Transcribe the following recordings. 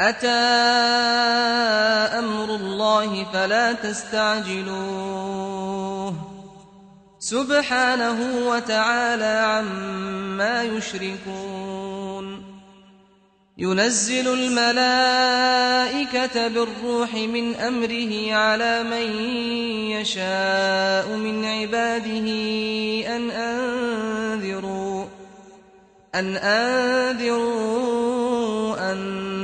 أتى أمر الله فلا تستعجلوه. سبحانه وتعالى عما يشركون. ينزل الملائكة بالروح من أمره على من يشاء من عباده أن أنذروا أن أنذروا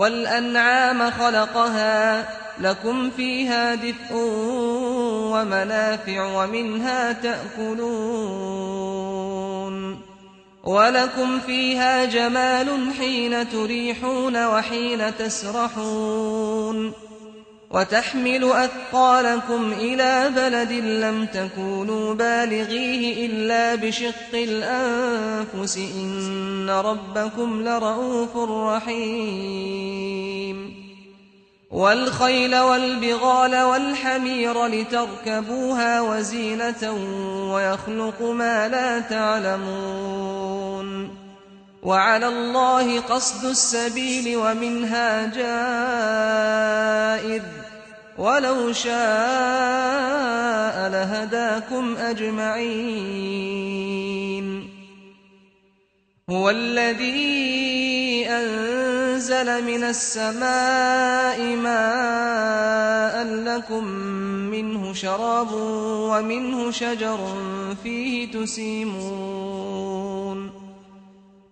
والأنعام خلقها لكم فيها دفء ومنافع ومنها تأكلون ولكم فيها جمال حين تريحون وحين تسرحون وتحمل أثقالكم إلى بلد لم تكونوا بالغيه إلا بشق الأنفس إن ربكم لرؤوف رحيم. والخيل والبغال والحمير لتركبوها وزينة ويخلق ما لا تعلمون. وعلى الله قصد السبيل ومنها جائر. ولو شاء لهداكم أجمعين. هو الذي أنزل من السماء ماء لكم منه شراب ومنه شجر فيه تسيمون.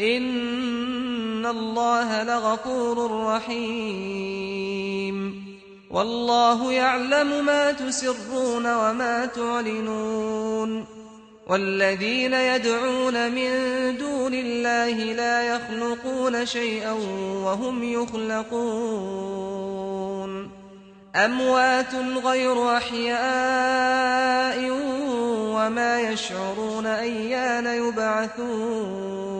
إن الله لغفور رحيم. والله يعلم ما تسرون وما تعلنون. والذين يدعون من دون الله لا يخلقون شيئا وهم يخلقون. أموات غير أحياء وما يشعرون أيان يبعثون.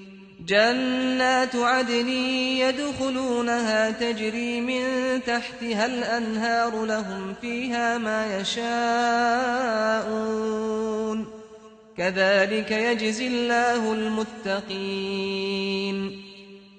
جنات عدن يدخلونها تجري من تحتها الأنهار لهم فيها ما يشاءون. كذلك يجزي الله المتقين.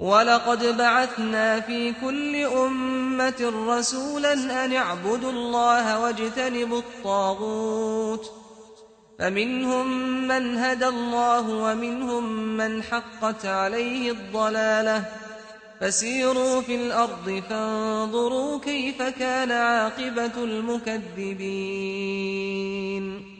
ولقد بعثنا في كل أمة رسولا أن اعبدوا الله واجتنبوا الطاغوت. فمنهم من هدى الله ومنهم من حقت عليه الضلالة. فسيروا في الأرض فانظروا كيف كان عاقبة المكذبين.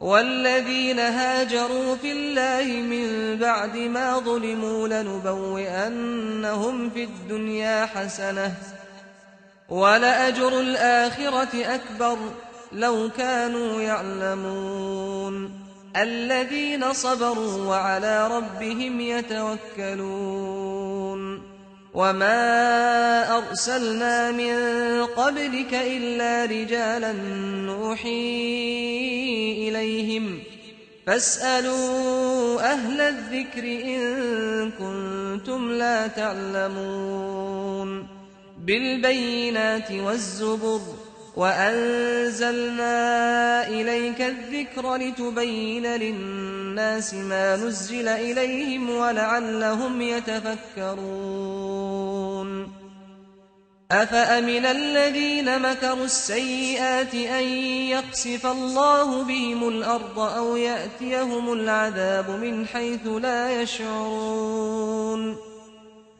والذين هاجروا في الله من بعد ما ظلموا لنبوئنهم في الدنيا حسنة ولأجر الآخرة أكبر لو كانوا يعلمون الذين صبروا وعلى ربهم يتوكلون وما أرسلنا من قبلك إلا رجالا نوحي إليهم فاسألوا أهل الذكر إن كنتم لا تعلمون بالبينات والزبر وأنزلنا إليك الذكر لتبين للناس ما نزل إليهم ولعلهم يتفكرون. أفأمن الذين مكروا السيئات أن يقصف الله بهم الأرض أو يأتيهم العذاب من حيث لا يشعرون؟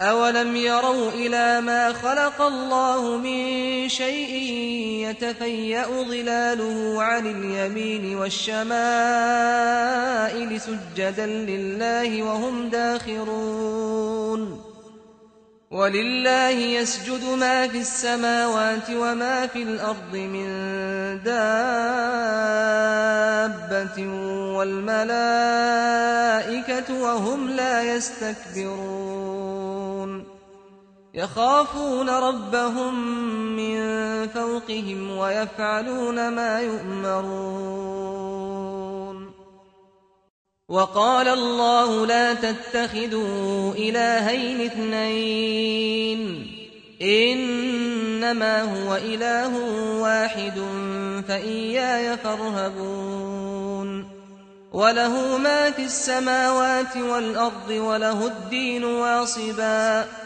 أولم يروا إلى ما خلق الله من شيء يتفيأ ظلاله عن اليمين والشمائل سجدا لله وهم داخرون ولله يسجد ما في السماوات وما في الأرض من دابة والملائكة وهم لا يستكبرون يخافون ربهم من فوقهم ويفعلون ما يؤمرون. وقال الله لا تتخذوا إلهين اثنين. إنما هو إله واحد فإياي فارهبون. وله ما في السماوات والأرض وله الدين واصبا.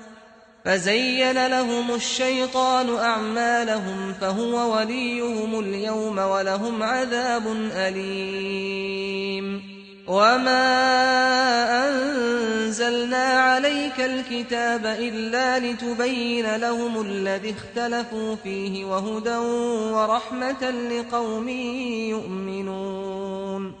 فزين لهم الشيطان أعمالهم فهو وليهم اليوم ولهم عذاب أليم. وما أنزلنا عليك الكتاب إلا لتبين لهم الذي اختلفوا فيه وهدى ورحمة لقوم يؤمنون.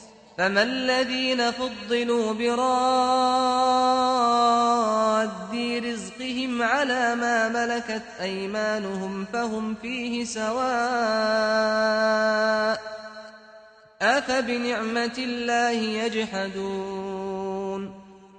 فما الذين فضلوا براد رزقهم على ما ملكت أيمانهم فهم فيه سواء أفبنعمة الله يجحدون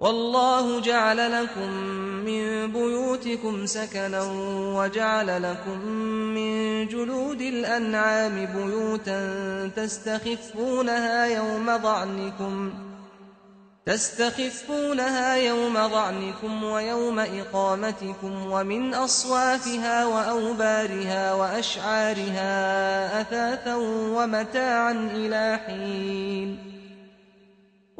والله جعل لكم من بيوتكم سكنا وجعل لكم من جلود الأنعام بيوتا تستخفونها يوم ضعنكم تستخفونها يوم ضعنكم ويوم إقامتكم ومن أصوافها وأوبارها وأشعارها أثاثا ومتاعا إلى حين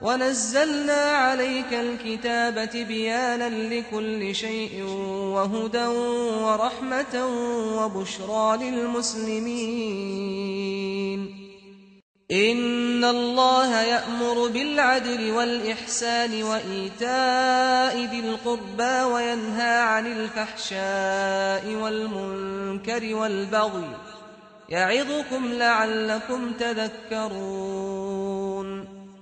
ونزلنا عليك الكتاب تبيانا لكل شيء وهدى ورحمة وبشرى للمسلمين إن الله يأمر بالعدل والإحسان وإيتاء ذي القربى وينهى عن الفحشاء والمنكر والبغي يعظكم لعلكم تذكرون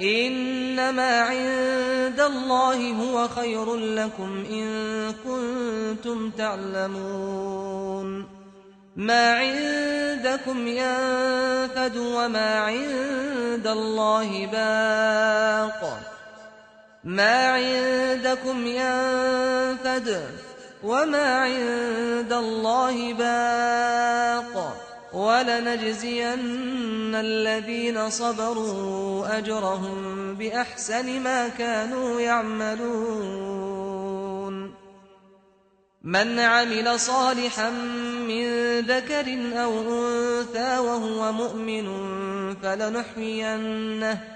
إنما عند الله هو خير لكم إن كنتم تعلمون. ما عندكم ينفد وما عند الله باق. ما عندكم ينفد وما عند الله باق. ولنجزين الذين صبروا أجرهم بأحسن ما كانوا يعملون. من عمل صالحا من ذكر أو أنثى وهو مؤمن فلنحيينه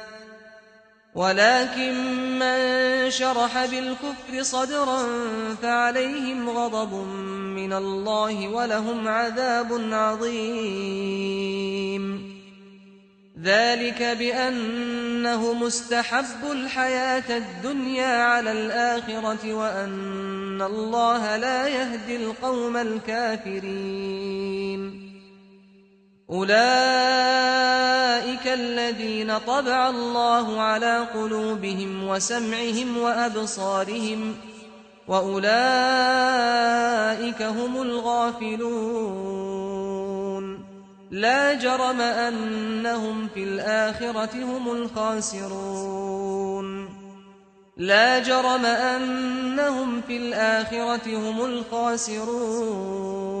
ولكن من شرح بالكفر صدرا فعليهم غضب من الله ولهم عذاب عظيم. ذلك بأنه مستحب الحياة الدنيا على الآخرة وأن الله لا يهدي القوم الكافرين. أولئك الذين طبع الله على قلوبهم وسمعهم وأبصارهم وأولئك هم الغافلون. لا جرم أنهم في الآخرة هم الخاسرون. لا جرم أنهم في الآخرة هم الخاسرون.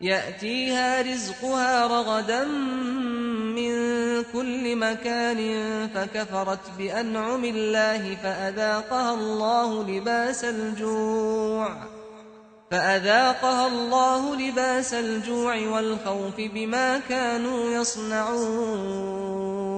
يأتيها رزقها رغدا من كل مكان فكفرت بأنعم الله فأذاقها الله لباس الجوع فأذاقها الله لباس الجوع والخوف بما كانوا يصنعون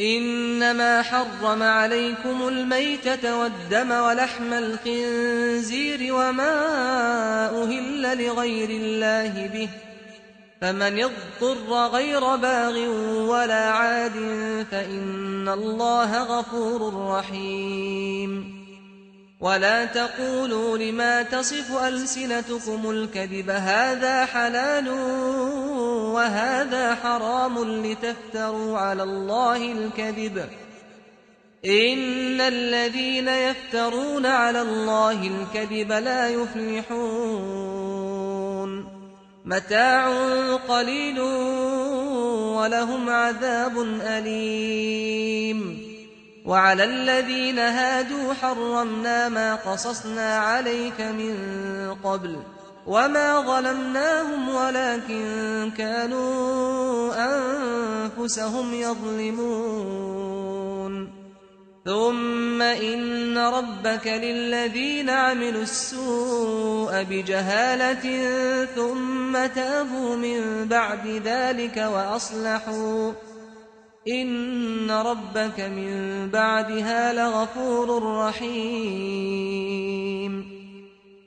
إنما حرم عليكم الميتة والدم ولحم الخنزير وما أهل لغير الله به فمن اضطر غير باغ ولا عاد فإن الله غفور رحيم ولا تقولوا لما تصف ألسنتكم الكذب هذا حلال وهذا حرام لتفتروا على الله الكذب. إن الذين يفترون على الله الكذب لا يفلحون. متاع قليل ولهم عذاب أليم. وعلى الذين هادوا حرمنا ما قصصنا عليك من قبل. وما ظلمناهم ولكن كانوا أنفسهم يظلمون ثم إن ربك للذين عملوا السوء بجهالة ثم تابوا من بعد ذلك وأصلحوا إن ربك من بعدها لغفور رحيم